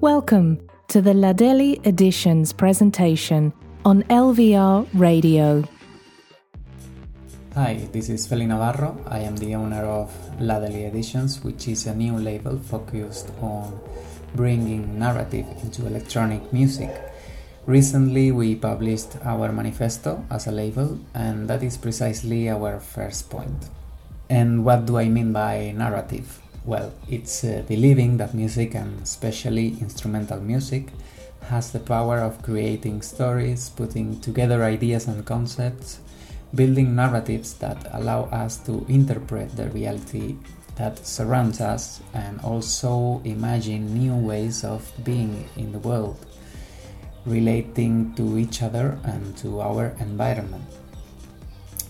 Welcome to the Ladelli Editions presentation on LVR Radio. Hi, this is Feli Navarro. I am the owner of Ladelli Editions, which is a new label focused on bringing narrative into electronic music. Recently, we published our manifesto as a label, and that is precisely our first point. And what do I mean by narrative? Well, it's uh, believing that music, and especially instrumental music, has the power of creating stories, putting together ideas and concepts, building narratives that allow us to interpret the reality that surrounds us and also imagine new ways of being in the world, relating to each other and to our environment.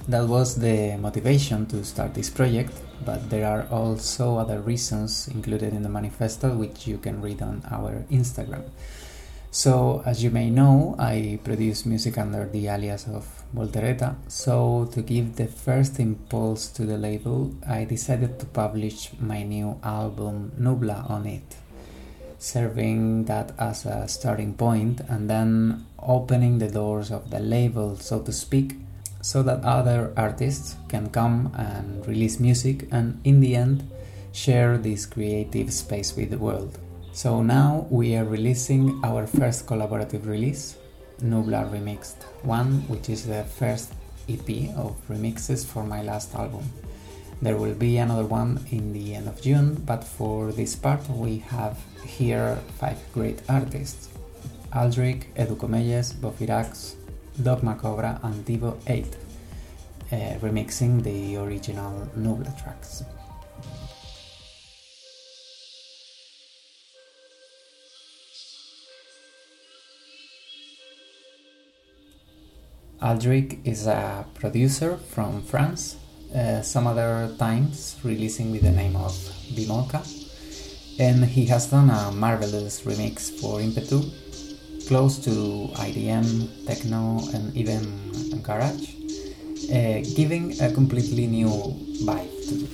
That was the motivation to start this project, but there are also other reasons included in the manifesto which you can read on our Instagram. So, as you may know, I produce music under the alias of Voltereta. So, to give the first impulse to the label, I decided to publish my new album Nubla on it, serving that as a starting point and then opening the doors of the label, so to speak, so that other artists can come and release music and in the end share this creative space with the world. So now we are releasing our first collaborative release, Nubla Remixed 1, which is the first EP of remixes for my last album. There will be another one in the end of June, but for this part we have here five great artists Aldric, Edu Comelles, Bofirax, Dogma Cobra and Divo 8, uh, remixing the original Nubla tracks. Aldric is a producer from France, uh, some other times releasing with the name of Bimolka, and he has done a marvelous remix for Impetu close to IDM, techno, and even garage, uh, giving a completely new vibe to the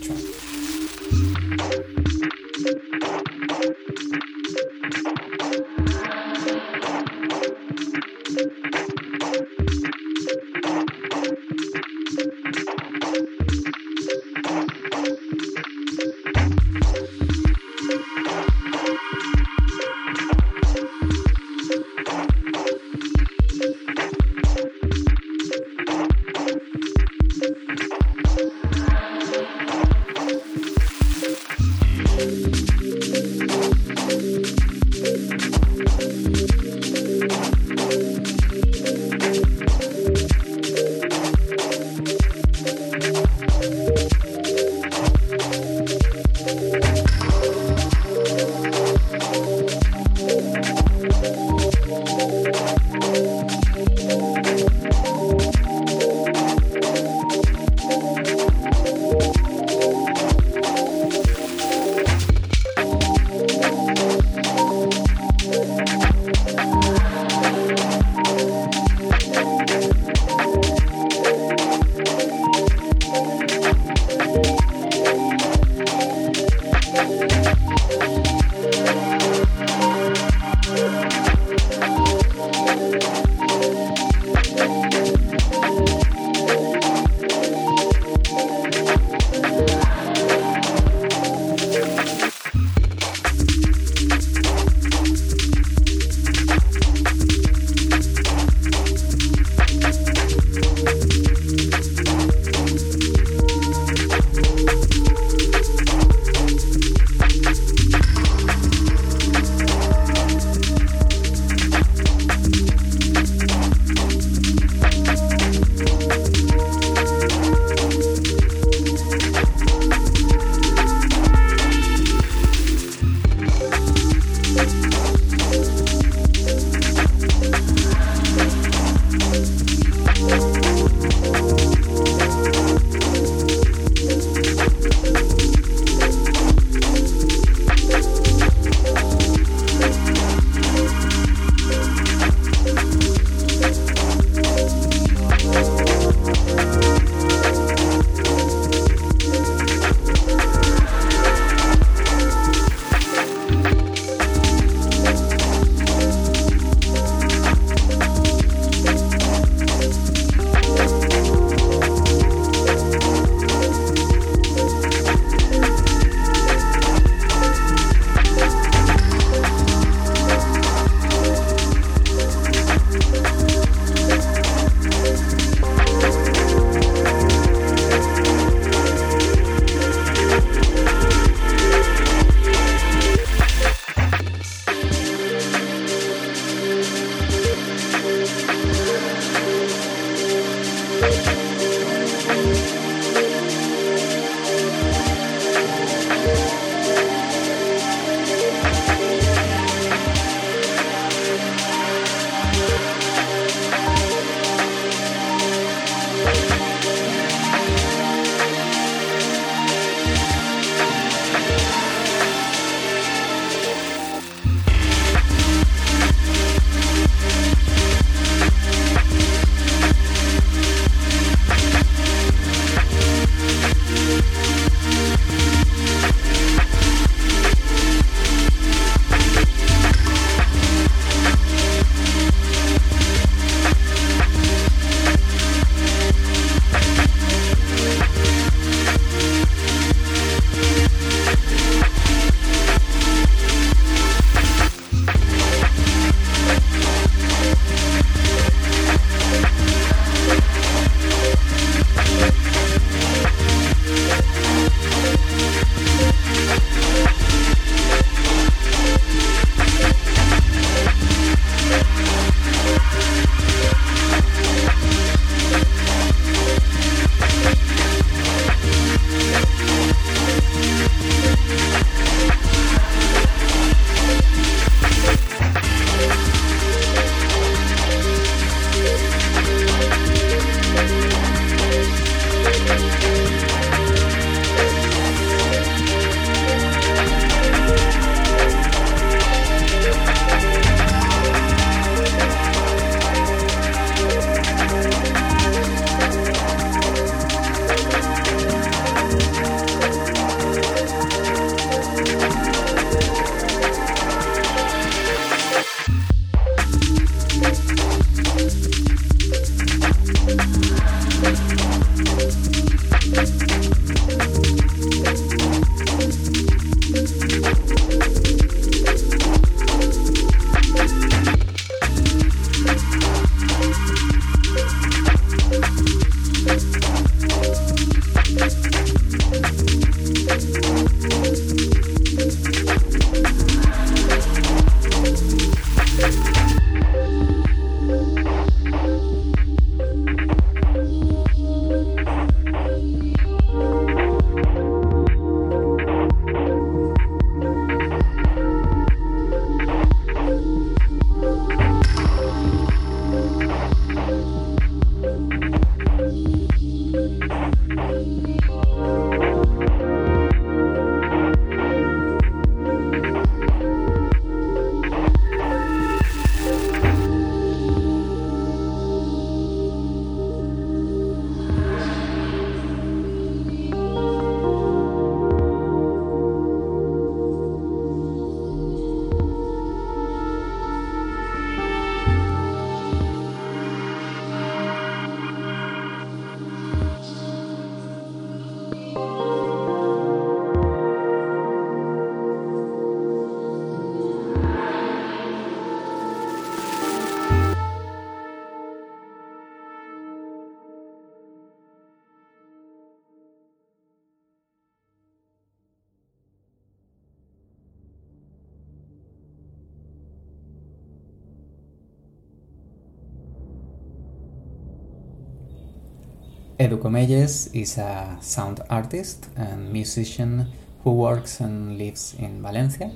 Edu Comelles is a sound artist and musician who works and lives in Valencia.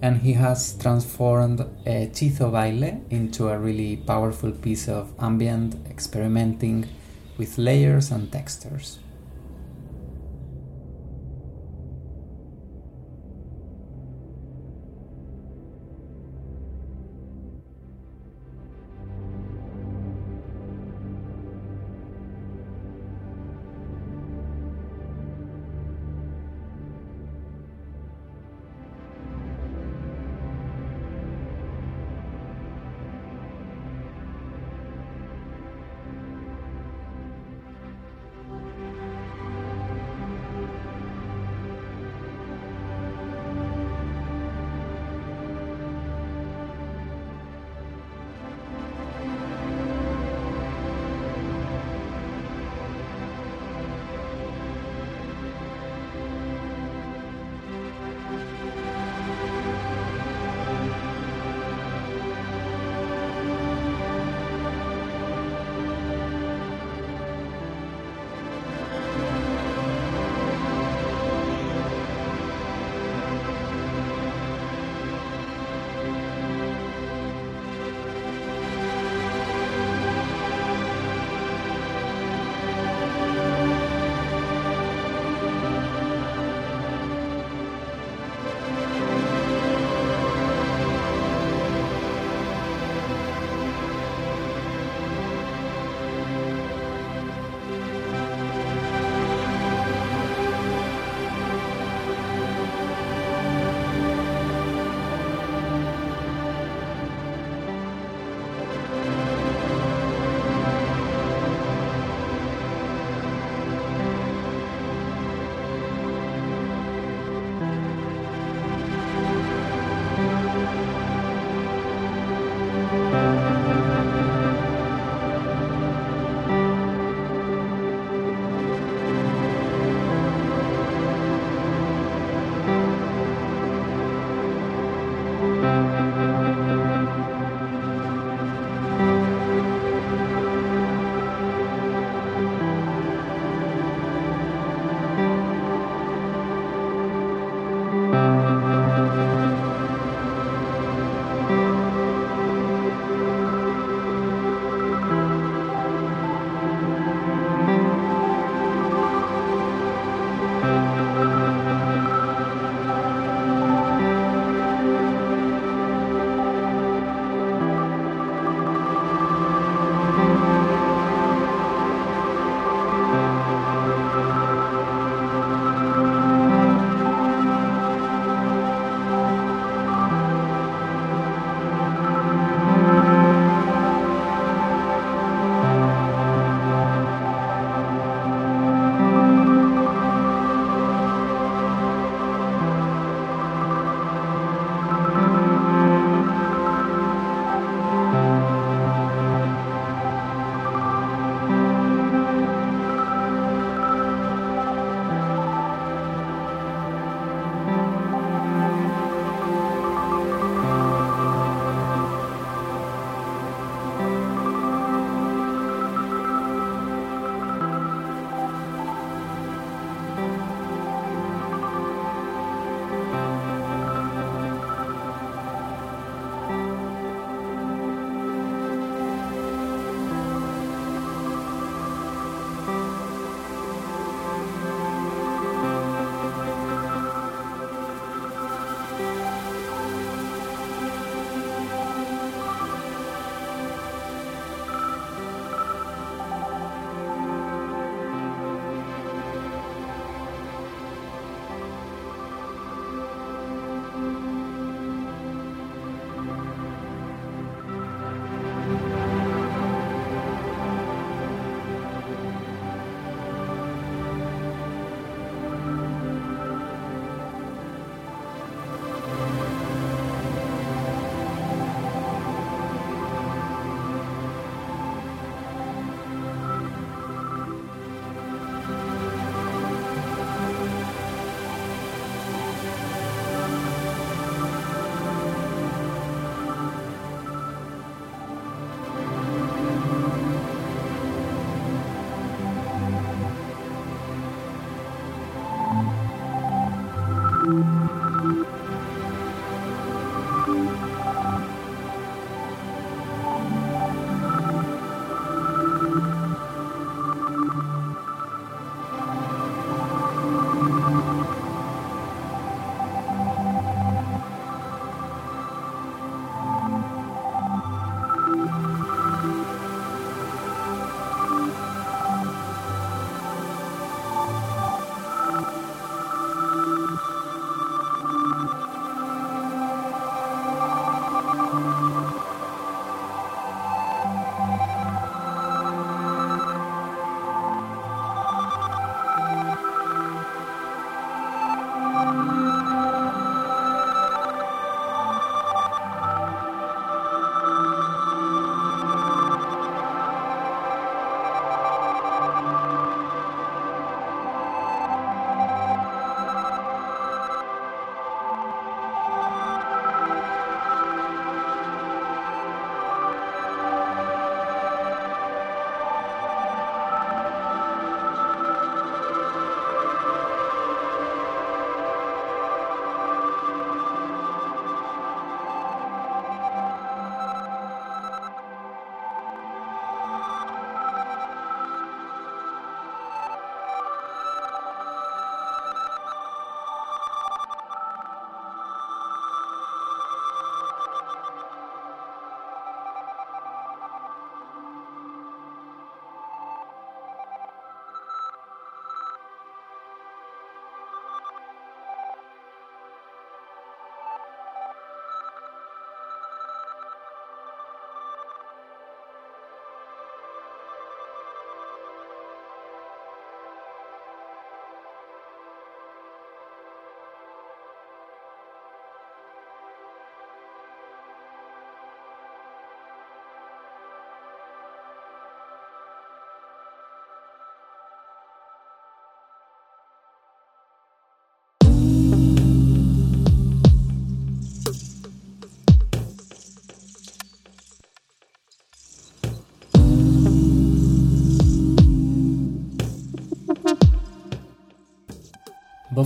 And he has transformed Chizo Baile into a really powerful piece of ambient experimenting with layers and textures.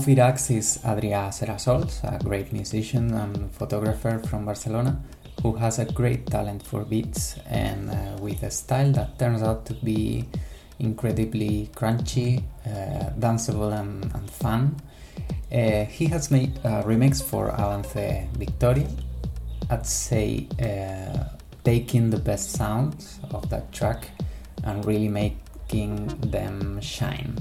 Iraq's is Adrià Serasols, a great musician and photographer from Barcelona who has a great talent for beats and uh, with a style that turns out to be incredibly crunchy, uh, danceable, and, and fun. Uh, he has made a remix for Avance Victoria. I'd say uh, taking the best sounds of that track and really making them shine.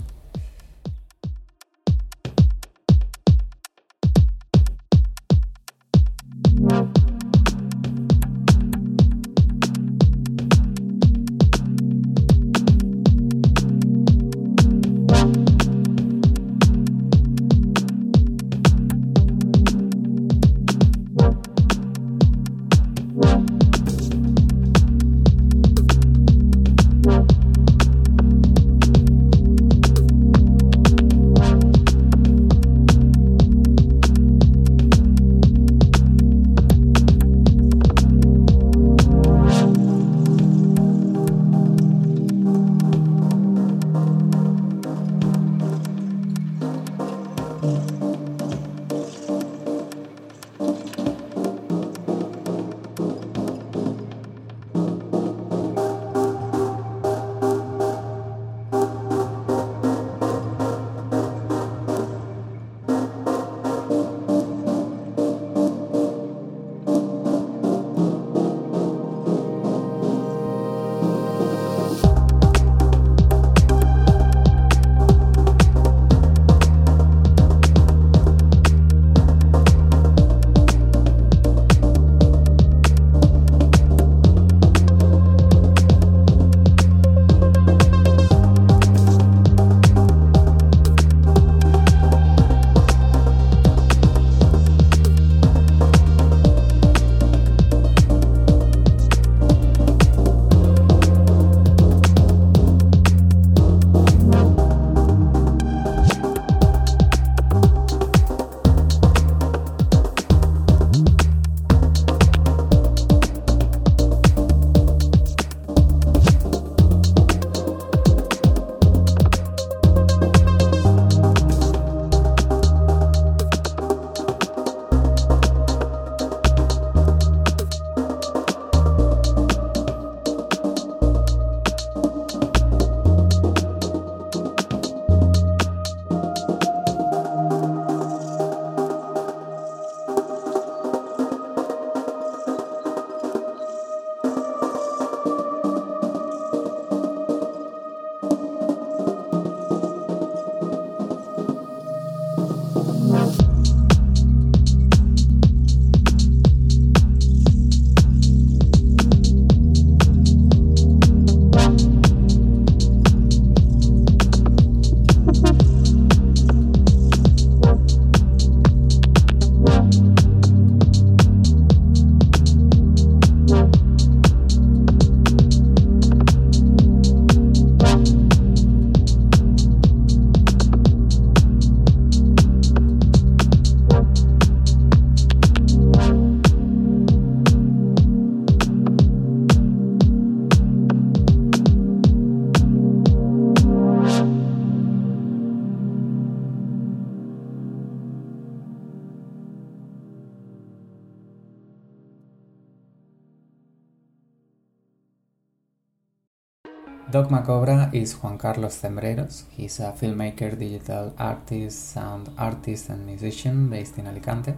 Dogma Cobra is Juan Carlos Cembreros. He's a filmmaker, digital artist, sound artist, and musician based in Alicante.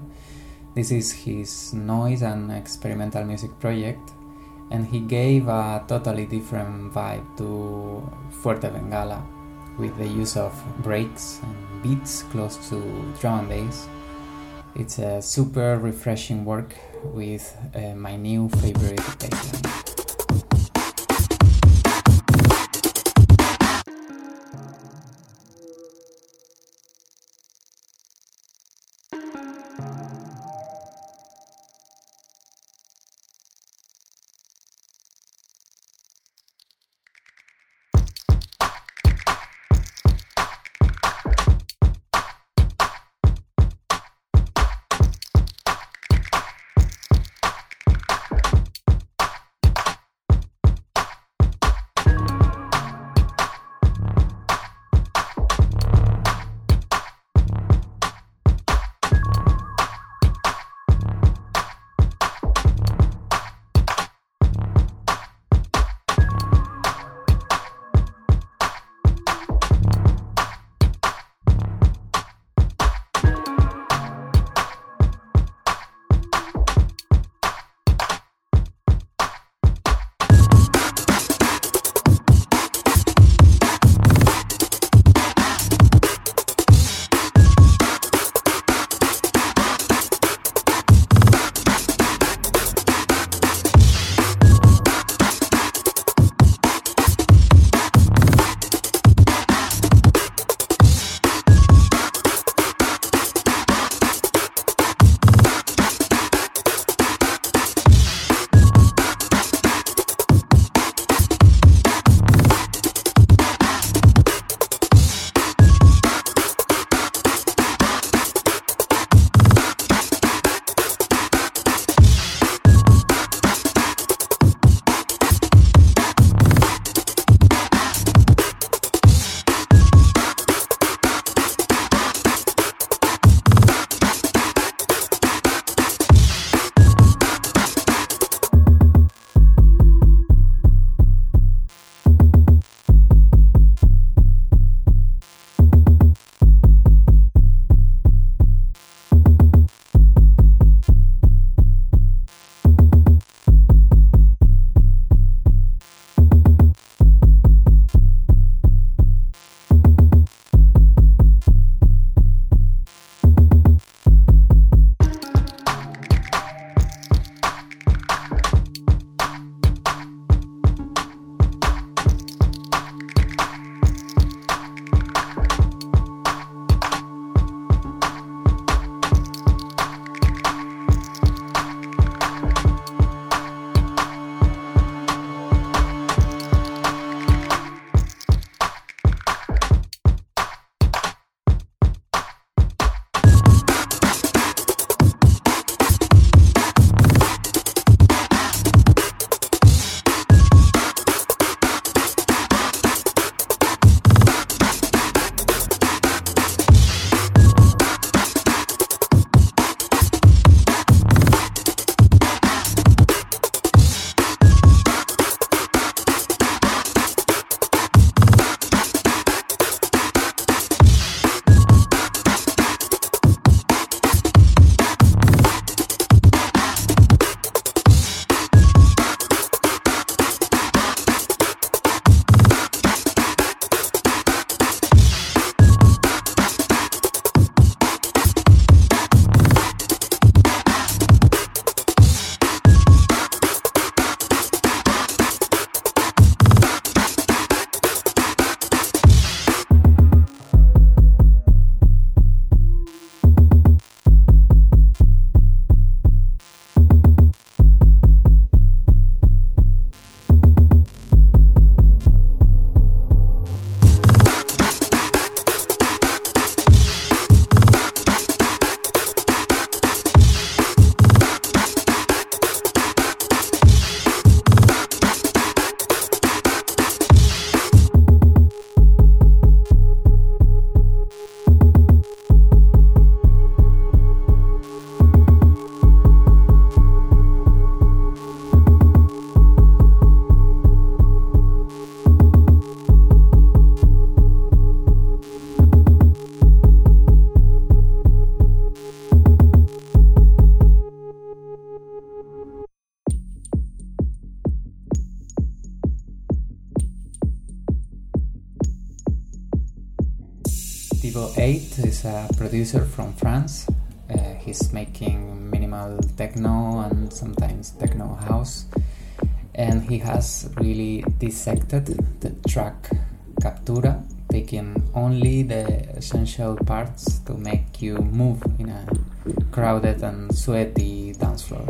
This is his noise and experimental music project, and he gave a totally different vibe to Fuerte Bengala with the use of breaks and beats close to drum and bass. It's a super refreshing work with uh, my new favorite bassline. Producer from France. Uh, he's making minimal techno and sometimes techno house. And he has really dissected the track Captura, taking only the essential parts to make you move in a crowded and sweaty dance floor.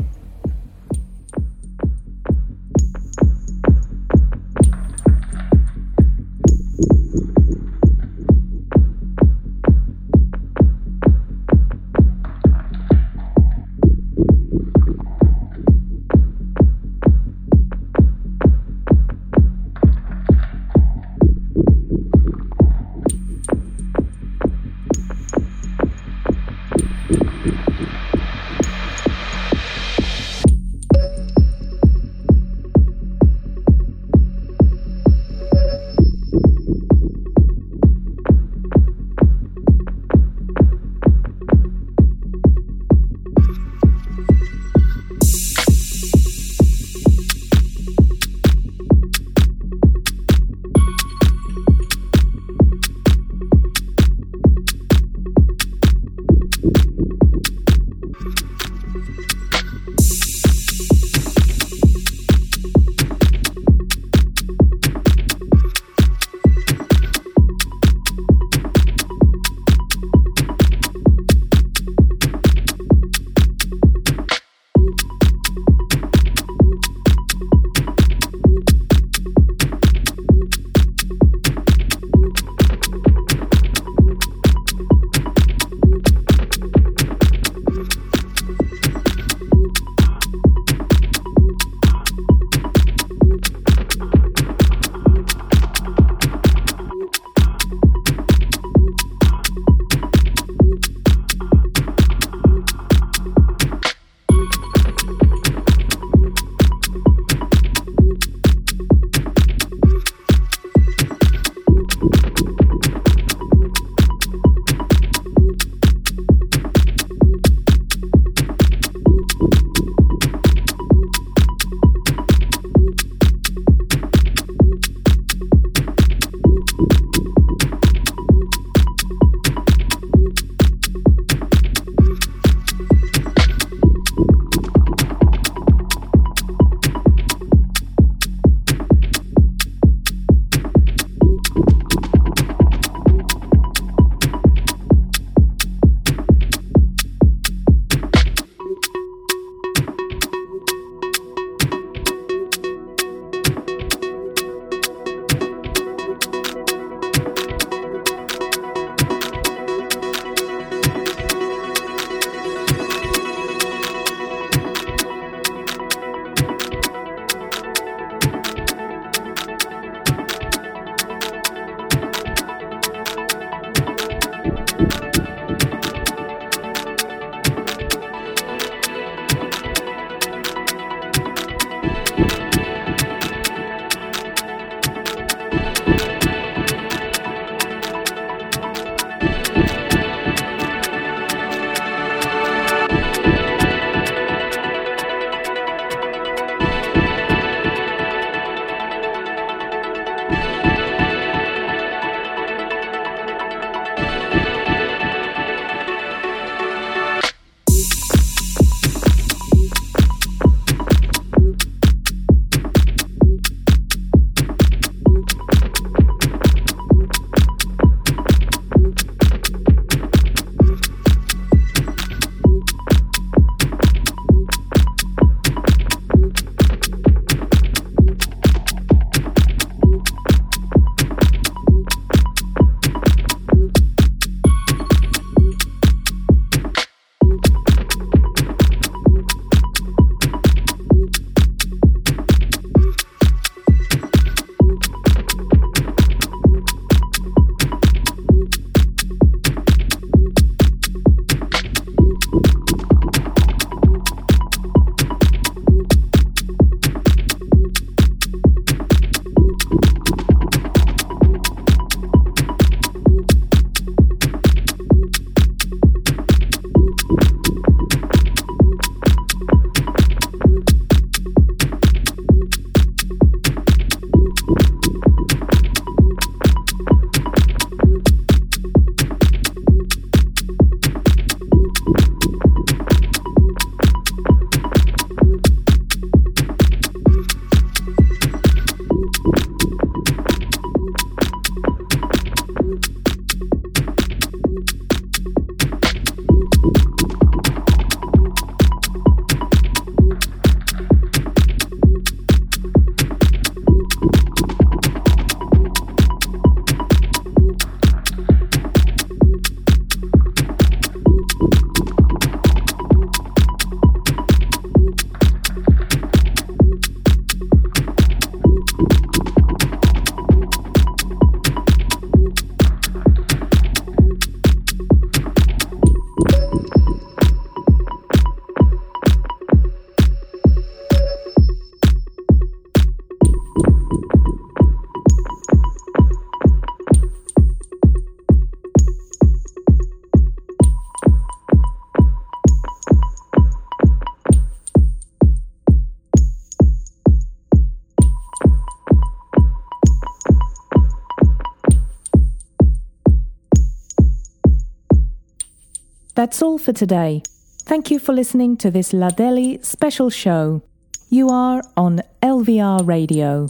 That's all for today. Thank you for listening to this La Deli special show. You are on LVR Radio.